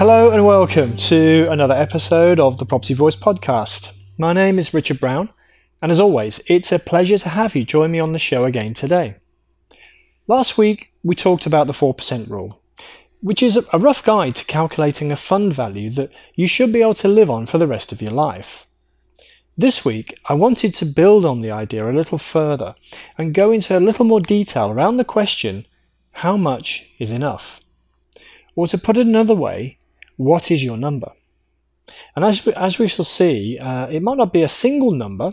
Hello and welcome to another episode of the Property Voice podcast. My name is Richard Brown, and as always, it's a pleasure to have you join me on the show again today. Last week, we talked about the 4% rule, which is a rough guide to calculating a fund value that you should be able to live on for the rest of your life. This week, I wanted to build on the idea a little further and go into a little more detail around the question how much is enough? Or to put it another way, what is your number? And as we, as we shall see, uh, it might not be a single number,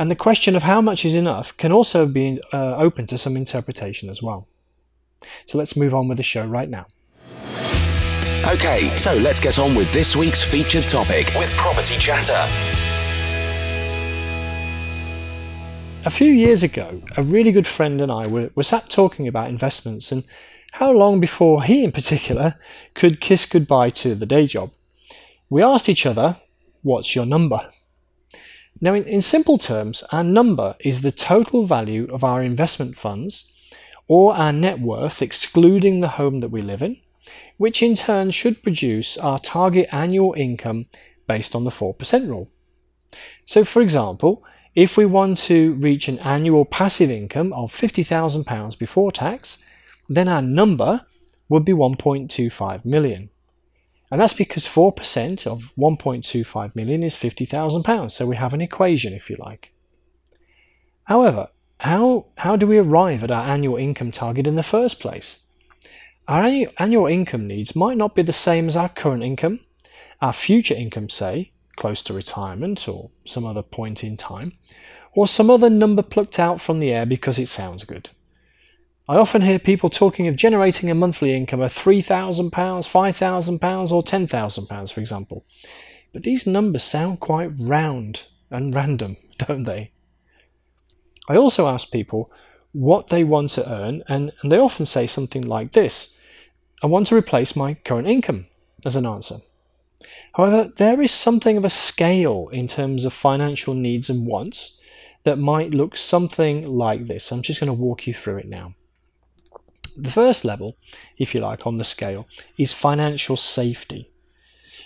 and the question of how much is enough can also be uh, open to some interpretation as well. So let's move on with the show right now. Okay, so let's get on with this week's featured topic with Property Chatter. A few years ago, a really good friend and I were, were sat talking about investments and how long before he, in particular, could kiss goodbye to the day job. We asked each other, What's your number? Now, in, in simple terms, our number is the total value of our investment funds or our net worth excluding the home that we live in, which in turn should produce our target annual income based on the 4% rule. So, for example, if we want to reach an annual passive income of £50,000 before tax, then our number would be 1.25 million. And that's because 4% of 1.25 million is £50,000. So we have an equation, if you like. However, how, how do we arrive at our annual income target in the first place? Our annual income needs might not be the same as our current income, our future income, say, close to retirement or some other point in time, or some other number plucked out from the air because it sounds good. I often hear people talking of generating a monthly income of £3,000, £5,000, or £10,000, for example. But these numbers sound quite round and random, don't they? I also ask people what they want to earn, and, and they often say something like this I want to replace my current income as an answer. However, there is something of a scale in terms of financial needs and wants that might look something like this. I'm just going to walk you through it now. The first level, if you like, on the scale is financial safety.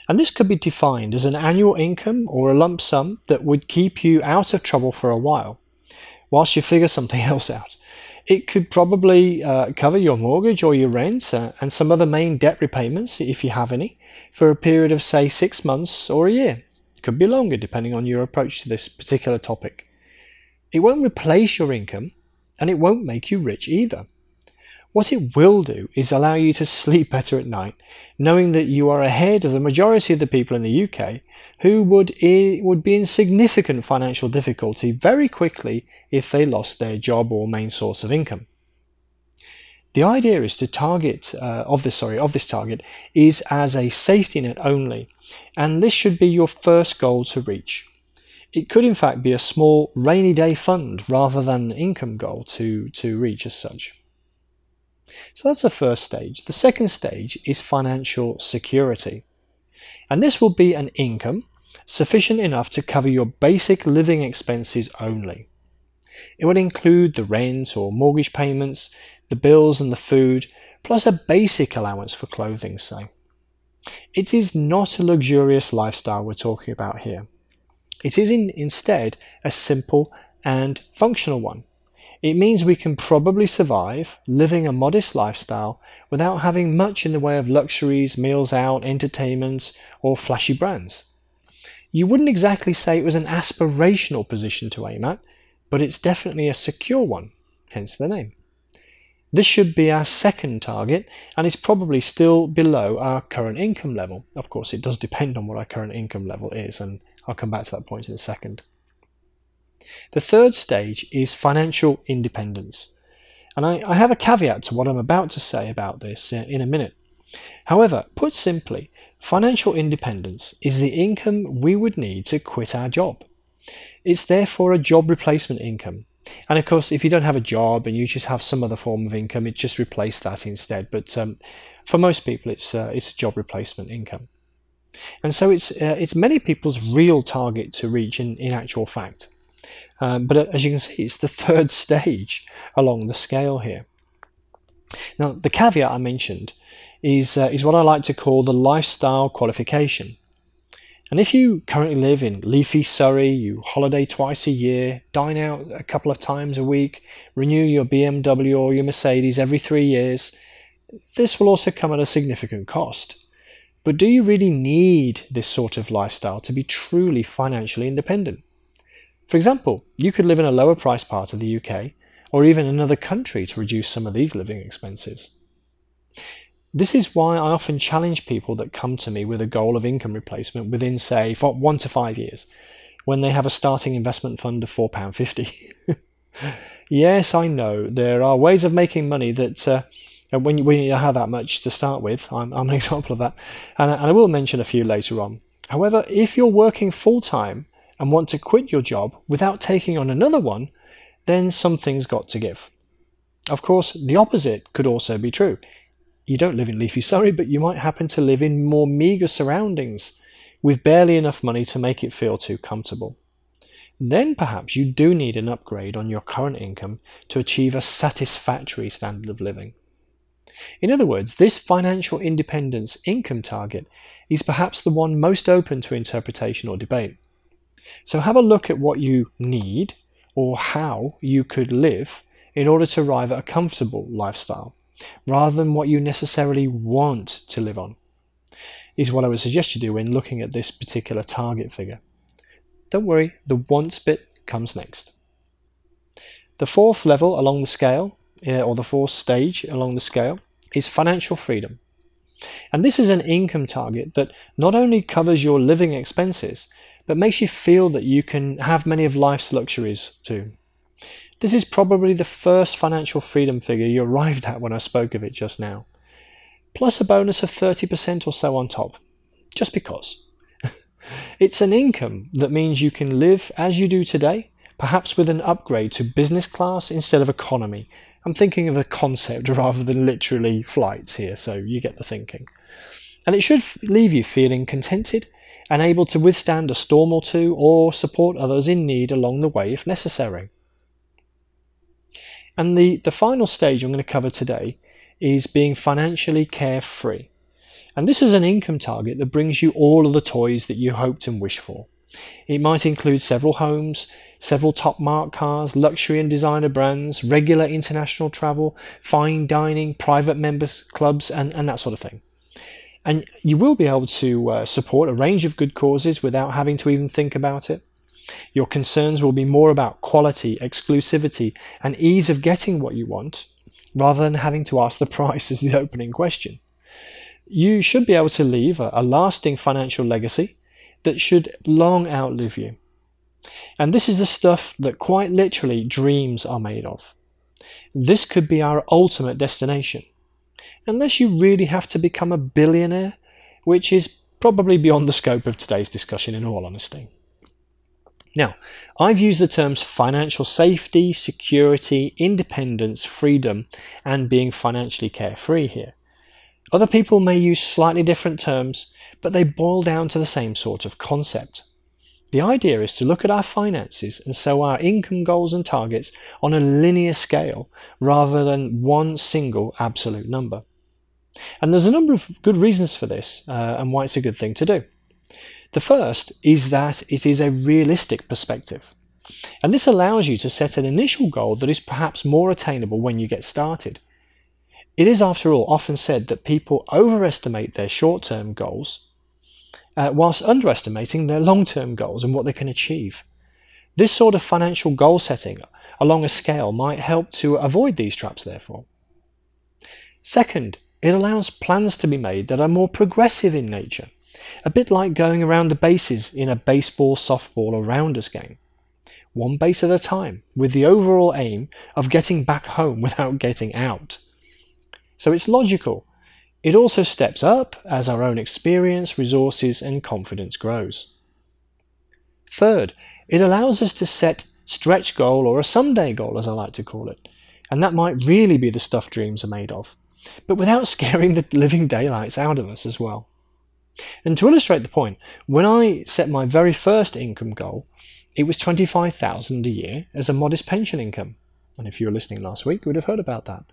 And this could be defined as an annual income or a lump sum that would keep you out of trouble for a while, whilst you figure something else out. It could probably uh, cover your mortgage or your rent uh, and some other main debt repayments, if you have any, for a period of, say, six months or a year. It could be longer, depending on your approach to this particular topic. It won't replace your income, and it won't make you rich either. What it will do is allow you to sleep better at night, knowing that you are ahead of the majority of the people in the UK who would, would be in significant financial difficulty very quickly if they lost their job or main source of income. The idea is to target uh, of this sorry of this target is as a safety net only, and this should be your first goal to reach. It could in fact be a small rainy day fund rather than an income goal to, to reach as such. So that's the first stage. The second stage is financial security. And this will be an income sufficient enough to cover your basic living expenses only. It will include the rent or mortgage payments, the bills and the food, plus a basic allowance for clothing, say. It is not a luxurious lifestyle we're talking about here. It is in, instead a simple and functional one. It means we can probably survive living a modest lifestyle without having much in the way of luxuries, meals out, entertainments, or flashy brands. You wouldn't exactly say it was an aspirational position to aim at, but it's definitely a secure one, hence the name. This should be our second target and is probably still below our current income level. Of course, it does depend on what our current income level is, and I'll come back to that point in a second. The third stage is financial independence. And I, I, have a caveat to what I'm about to say about this in a minute. However, put simply, financial independence is the income we would need to quit our job. It's therefore a job replacement income. And of course, if you don't have a job and you just have some other form of income, it just replace that instead. But um, for most people, it's uh, it's a job replacement income. And so it's uh, it's many people's real target to reach in, in actual fact. Um, but as you can see, it's the third stage along the scale here. Now, the caveat I mentioned is, uh, is what I like to call the lifestyle qualification. And if you currently live in leafy Surrey, you holiday twice a year, dine out a couple of times a week, renew your BMW or your Mercedes every three years, this will also come at a significant cost. But do you really need this sort of lifestyle to be truly financially independent? For example, you could live in a lower price part of the UK or even another country to reduce some of these living expenses. This is why I often challenge people that come to me with a goal of income replacement within, say, one to five years, when they have a starting investment fund of £4.50. yes, I know there are ways of making money that uh, when, you, when you have that much to start with, I'm, I'm an example of that, and, and I will mention a few later on. However, if you're working full time and want to quit your job without taking on another one, then something's got to give. Of course, the opposite could also be true. You don't live in leafy Surrey, but you might happen to live in more meagre surroundings with barely enough money to make it feel too comfortable. Then perhaps you do need an upgrade on your current income to achieve a satisfactory standard of living. In other words, this financial independence income target is perhaps the one most open to interpretation or debate. So have a look at what you need or how you could live in order to arrive at a comfortable lifestyle, rather than what you necessarily want to live on, is what I would suggest you do when looking at this particular target figure. Don't worry, the wants bit comes next. The fourth level along the scale, eh, or the fourth stage along the scale, is financial freedom. And this is an income target that not only covers your living expenses, but makes you feel that you can have many of life's luxuries too. This is probably the first financial freedom figure you arrived at when I spoke of it just now, plus a bonus of 30% or so on top, just because. it's an income that means you can live as you do today, perhaps with an upgrade to business class instead of economy. I'm thinking of a concept rather than literally flights here, so you get the thinking. And it should leave you feeling contented and able to withstand a storm or two or support others in need along the way if necessary. And the, the final stage I'm going to cover today is being financially carefree. And this is an income target that brings you all of the toys that you hoped and wished for. It might include several homes, several top mark cars, luxury and designer brands, regular international travel, fine dining, private members clubs, and, and that sort of thing. And you will be able to uh, support a range of good causes without having to even think about it. Your concerns will be more about quality, exclusivity, and ease of getting what you want, rather than having to ask the price as the opening question. You should be able to leave a, a lasting financial legacy that should long outlive you. And this is the stuff that quite literally dreams are made of. This could be our ultimate destination unless you really have to become a billionaire, which is probably beyond the scope of today's discussion, in all honesty. Now, I've used the terms financial safety, security, independence, freedom, and being financially carefree here. Other people may use slightly different terms, but they boil down to the same sort of concept. The idea is to look at our finances and so our income goals and targets on a linear scale rather than one single absolute number. And there's a number of good reasons for this uh, and why it's a good thing to do. The first is that it is a realistic perspective. And this allows you to set an initial goal that is perhaps more attainable when you get started. It is, after all, often said that people overestimate their short term goals uh, whilst underestimating their long term goals and what they can achieve. This sort of financial goal setting along a scale might help to avoid these traps, therefore. Second, it allows plans to be made that are more progressive in nature, a bit like going around the bases in a baseball, softball, or rounders game. One base at a time, with the overall aim of getting back home without getting out. So it's logical It also steps up as our own experience, resources, and confidence grows. Third, it allows us to set stretch goal or a someday goal, as I like to call it, and that might really be the stuff dreams are made of, but without scaring the living daylights out of us as well. And to illustrate the point, when I set my very first income goal, it was 25,000 a year as a modest pension income. And if you were listening last week, you would have heard about that.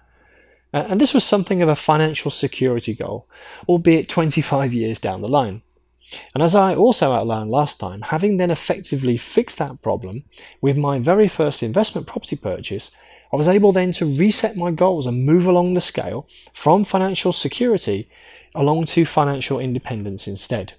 And this was something of a financial security goal, albeit 25 years down the line. And as I also outlined last time, having then effectively fixed that problem with my very first investment property purchase, I was able then to reset my goals and move along the scale from financial security along to financial independence instead.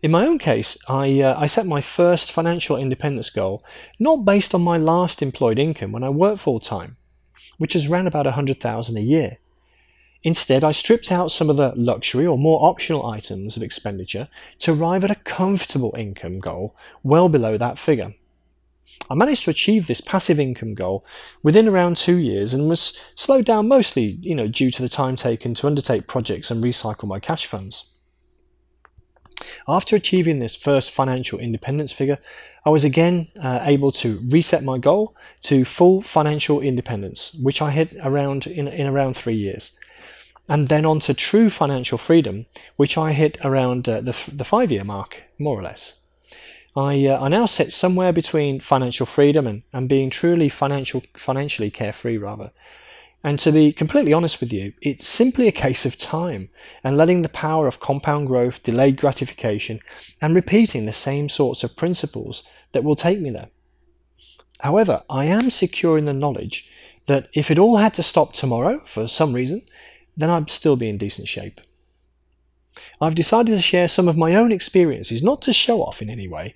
In my own case, I, uh, I set my first financial independence goal not based on my last employed income when I worked full time, which is around about 100,000 a year. Instead, I stripped out some of the luxury or more optional items of expenditure to arrive at a comfortable income goal well below that figure. I managed to achieve this passive income goal within around two years and was slowed down mostly, you know, due to the time taken to undertake projects and recycle my cash funds. After achieving this first financial independence figure, I was again uh, able to reset my goal to full financial independence, which I hit around in, in around three years, and then on to true financial freedom, which I hit around uh, the, the five year mark, more or less. I, uh, I now sit somewhere between financial freedom and, and being truly financial, financially carefree, rather. And to be completely honest with you, it's simply a case of time and letting the power of compound growth, delayed gratification, and repeating the same sorts of principles that will take me there. However, I am secure in the knowledge that if it all had to stop tomorrow for some reason, then I'd still be in decent shape. I've decided to share some of my own experiences, not to show off in any way.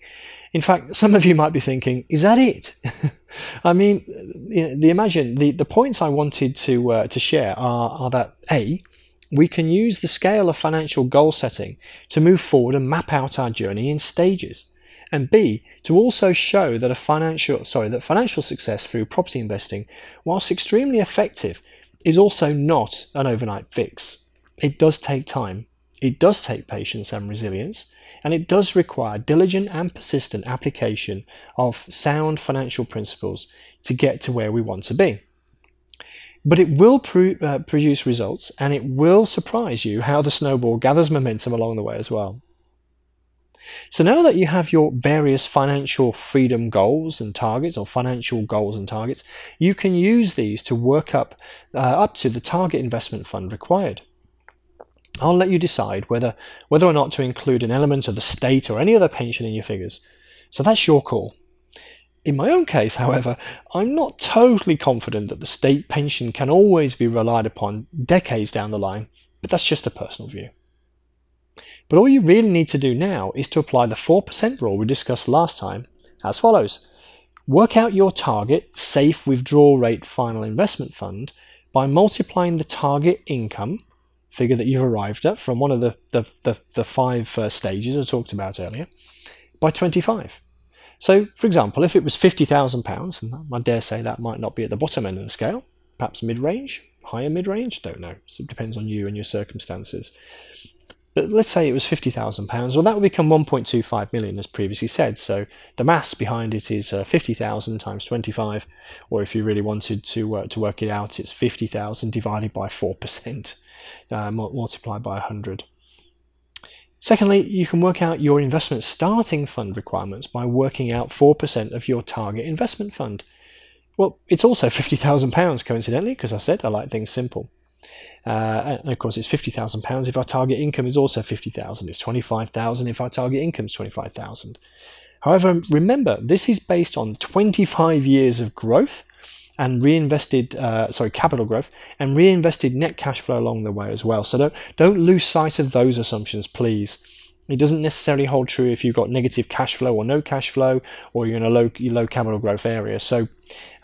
In fact, some of you might be thinking, is that it? I mean, the imagine the, the points I wanted to uh, to share are, are that a we can use the scale of financial goal setting to move forward and map out our journey in stages and b to also show that a financial sorry that financial success through property investing whilst extremely effective is also not an overnight fix it does take time it does take patience and resilience, and it does require diligent and persistent application of sound financial principles to get to where we want to be. But it will uh, produce results and it will surprise you how the snowball gathers momentum along the way as well. So now that you have your various financial freedom goals and targets, or financial goals and targets, you can use these to work up uh, up to the target investment fund required. I'll let you decide whether, whether or not to include an element of the state or any other pension in your figures. So that's your call. In my own case, however, I'm not totally confident that the state pension can always be relied upon decades down the line, but that's just a personal view. But all you really need to do now is to apply the 4% rule we discussed last time as follows. Work out your target safe withdrawal rate final investment fund by multiplying the target income figure that you've arrived at from one of the, the, the, the five uh, stages I talked about earlier by 25. So, for example, if it was £50,000, and I dare say that might not be at the bottom end of the scale, perhaps mid range, higher mid range, don't know. So it depends on you and your circumstances. But let's say it was £50,000, well, that would become 1.25 million as previously said. So the maths behind it is uh, 50,000 times 25, or if you really wanted to, uh, to work it out, it's 50,000 divided by 4% uh, multiplied by 100. Secondly, you can work out your investment starting fund requirements by working out 4% of your target investment fund. Well, it's also £50,000 coincidentally, because I said I like things simple. Uh, and of course, it's fifty thousand pounds if our target income is also fifty thousand. It's twenty-five thousand if our target income is twenty-five thousand. However, remember this is based on twenty-five years of growth and reinvested, uh, sorry, capital growth and reinvested net cash flow along the way as well. So don't don't lose sight of those assumptions, please. It doesn't necessarily hold true if you've got negative cash flow or no cash flow, or you're in a low low capital growth area. So,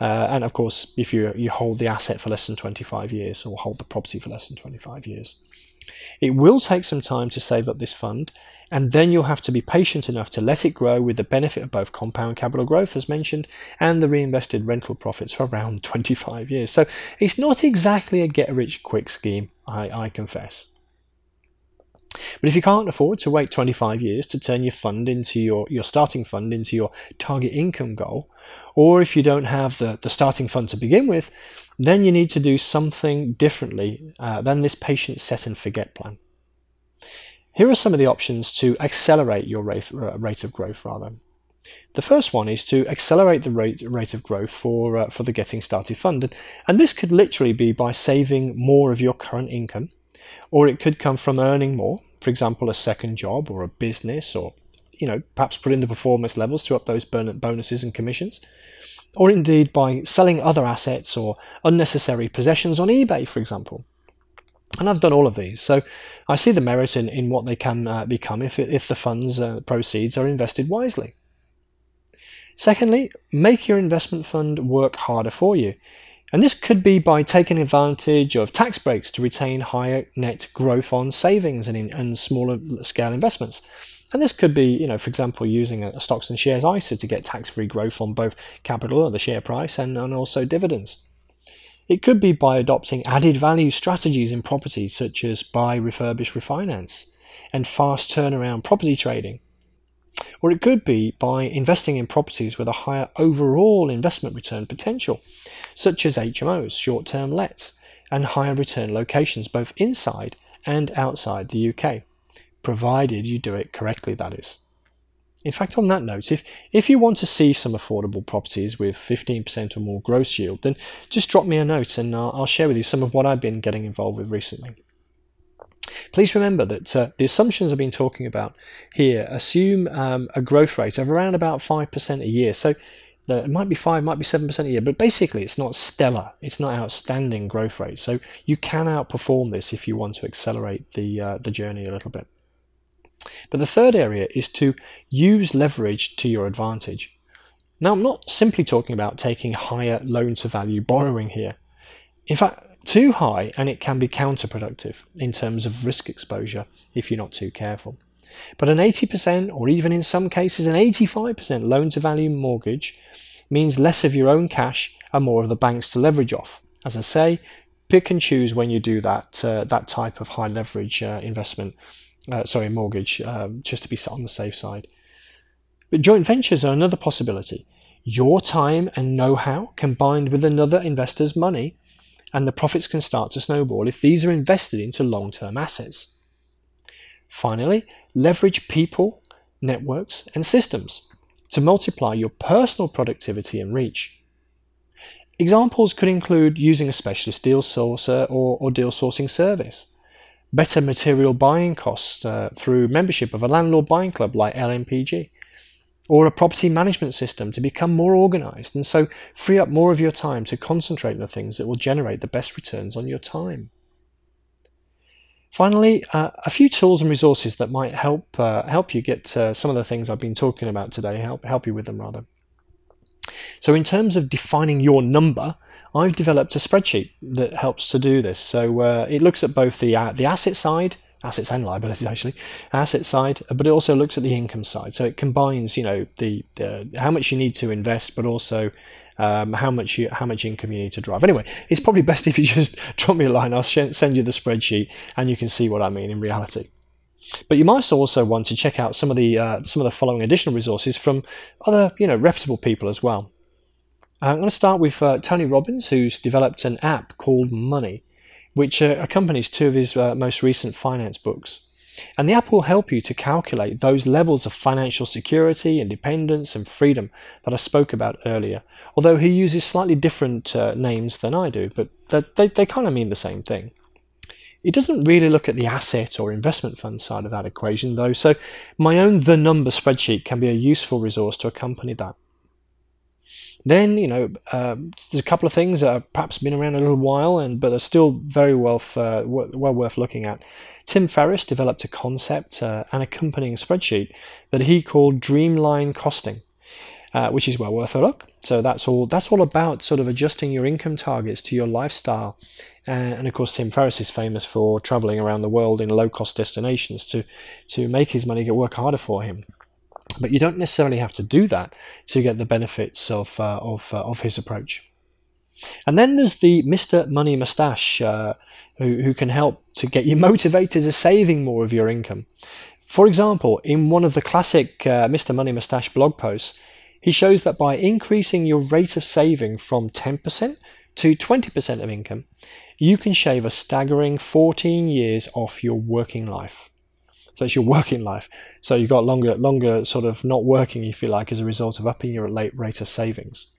uh, and of course, if you you hold the asset for less than 25 years, or hold the property for less than 25 years, it will take some time to save up this fund, and then you'll have to be patient enough to let it grow with the benefit of both compound capital growth, as mentioned, and the reinvested rental profits for around 25 years. So it's not exactly a get rich quick scheme, I, I confess. But if you can't afford to wait 25 years to turn your fund into your, your starting fund into your target income goal, or if you don't have the, the starting fund to begin with, then you need to do something differently uh, than this patient set and forget plan. Here are some of the options to accelerate your rate, uh, rate of growth rather. The first one is to accelerate the rate, rate of growth for, uh, for the Getting Started Fund. And, and this could literally be by saving more of your current income or it could come from earning more, for example, a second job or a business, or you know, perhaps put in the performance levels to up those bonuses and commissions, or indeed by selling other assets or unnecessary possessions on eBay, for example. And I've done all of these, so I see the merit in, in what they can uh, become if, if the funds uh, proceeds are invested wisely. Secondly, make your investment fund work harder for you. And this could be by taking advantage of tax breaks to retain higher net growth on savings and, in, and smaller scale investments. And this could be, you know, for example, using a stocks and shares ISA to get tax-free growth on both capital or the share price and, and also dividends. It could be by adopting added value strategies in property such as buy, refurbish, refinance and fast turnaround property trading. Or it could be by investing in properties with a higher overall investment return potential such as HMOs, short term lets, and higher return locations both inside and outside the UK, provided you do it correctly, that is. In fact, on that note, if, if you want to see some affordable properties with 15% or more gross yield, then just drop me a note and I'll, I'll share with you some of what I've been getting involved with recently. Please remember that uh, the assumptions I've been talking about here assume um, a growth rate of around about 5% a year. So it might be 5 might be 7% a year but basically it's not stellar. It's not outstanding growth rate. So you can outperform this if you want to accelerate the uh, the journey a little bit. But the third area is to use leverage to your advantage. Now i'm not simply talking about taking higher loan to value borrowing here. In fact too high and it can be counterproductive in terms of risk exposure if you're not too careful but an 80% or even in some cases an 85% loan to value mortgage means less of your own cash and more of the banks to leverage off. As I say, pick and choose when you do that uh, that type of high leverage uh, investment, uh, sorry, mortgage, um, just to be on the safe side. But joint ventures are another possibility. Your time and know-how combined with another investor's money, and the profits can start to snowball if these are invested into long-term assets. Finally, leverage people, networks, and systems to multiply your personal productivity and reach. Examples could include using a specialist deal sourcer or, or deal sourcing service, better material buying costs uh, through membership of a landlord buying club like LMPG, or a property management system to become more organized and so free up more of your time to concentrate on the things that will generate the best returns on your time. Finally, uh, a few tools and resources that might help uh, help you get uh, some of the things I've been talking about today, help, help you with them rather. So in terms of defining your number, I've developed a spreadsheet that helps to do this. So uh, it looks at both the, uh, the asset side, assets and liabilities actually, asset side, but it also looks at the income side. So it combines, you know, the, the how much you need to invest, but also um, how much you, how much income you need to drive. Anyway, it's probably best if you just drop me a line. I'll sh- send you the spreadsheet, and you can see what I mean in reality. But you might also want to check out some of the uh, some of the following additional resources from other you know reputable people as well. I'm going to start with uh, Tony Robbins, who's developed an app called Money, which uh, accompanies two of his uh, most recent finance books. And the app will help you to calculate those levels of financial security, independence, and freedom that I spoke about earlier. Although he uses slightly different uh, names than I do, but they, they kind of mean the same thing. It doesn't really look at the asset or investment fund side of that equation, though, so my own The Number spreadsheet can be a useful resource to accompany that. Then, you know, um, there's a couple of things that have perhaps been around a little while and but are still very well, uh, well worth looking at. Tim Ferriss developed a concept, uh, an accompanying spreadsheet that he called Dreamline Costing. Uh, which is well worth a look. So that's all. That's all about sort of adjusting your income targets to your lifestyle. Uh, and of course, Tim Ferriss is famous for traveling around the world in low-cost destinations to to make his money get work harder for him. But you don't necessarily have to do that to get the benefits of uh, of uh, of his approach. And then there's the Mr. Money Mustache, uh, who, who can help to get you motivated to saving more of your income. For example, in one of the classic uh, Mr. Money Mustache blog posts, he shows that by increasing your rate of saving from 10% to 20% of income, you can shave a staggering 14 years off your working life. So it's your working life. So you've got longer, longer sort of not working, if you like, as a result of upping your late rate of savings.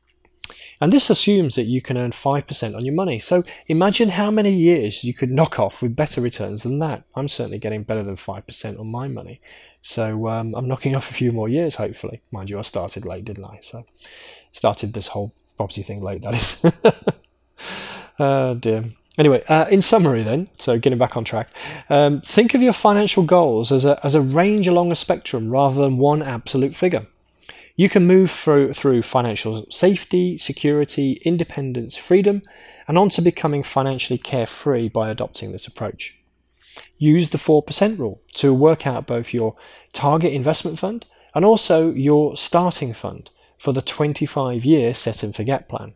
And this assumes that you can earn 5% on your money. So imagine how many years you could knock off with better returns than that. I'm certainly getting better than 5% on my money. So um, I'm knocking off a few more years, hopefully. Mind you, I started late, didn't I? So started this whole property thing late, that is. oh dear. Anyway, uh, in summary, then, so getting back on track, um, think of your financial goals as a, as a range along a spectrum rather than one absolute figure. You can move through, through financial safety, security, independence, freedom, and on to becoming financially carefree by adopting this approach. Use the 4% rule to work out both your target investment fund and also your starting fund for the 25 year set and forget plan.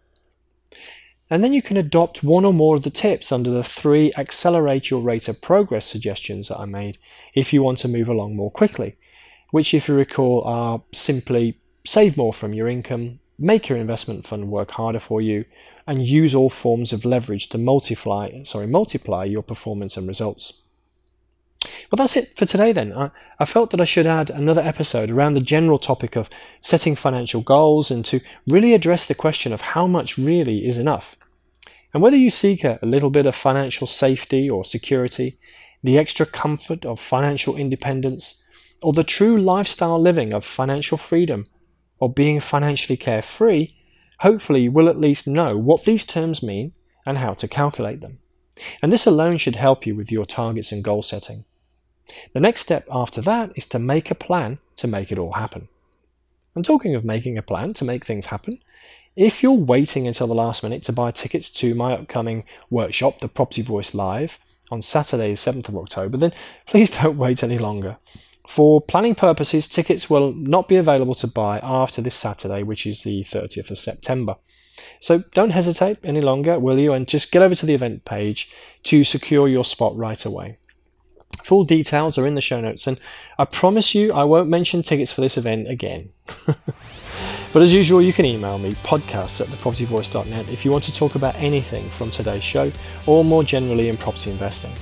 And then you can adopt one or more of the tips under the three accelerate your rate of progress suggestions that I made if you want to move along more quickly, which, if you recall, are simply save more from your income, make your investment fund work harder for you, and use all forms of leverage to multiply, sorry, multiply your performance and results. Well, that's it for today then. I, I, felt that I should add another episode around the general topic of setting financial goals and to really address the question of how much really is enough. And whether you seek a, a little bit of financial safety or security, the extra comfort of financial independence, or the true lifestyle living of financial freedom, or being financially carefree, hopefully you will at least know what these terms mean and how to calculate them. And this alone should help you with your targets and goal setting. The next step after that is to make a plan to make it all happen. I'm talking of making a plan to make things happen. If you're waiting until the last minute to buy tickets to my upcoming workshop, the Property Voice Live, on Saturday, 7th of October, then please don't wait any longer. For planning purposes, tickets will not be available to buy after this Saturday, which is the 30th of September. So don't hesitate any longer, will you? And just get over to the event page to secure your spot right away. Full details are in the show notes, and I promise you I won't mention tickets for this event again. but as usual, you can email me podcasts at thepropertyvoice.net if you want to talk about anything from today's show or more generally in property investing.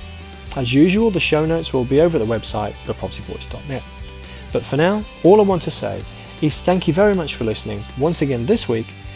As usual, the show notes will be over at the website, thepropertyvoice.net. But for now, all I want to say is thank you very much for listening once again this week,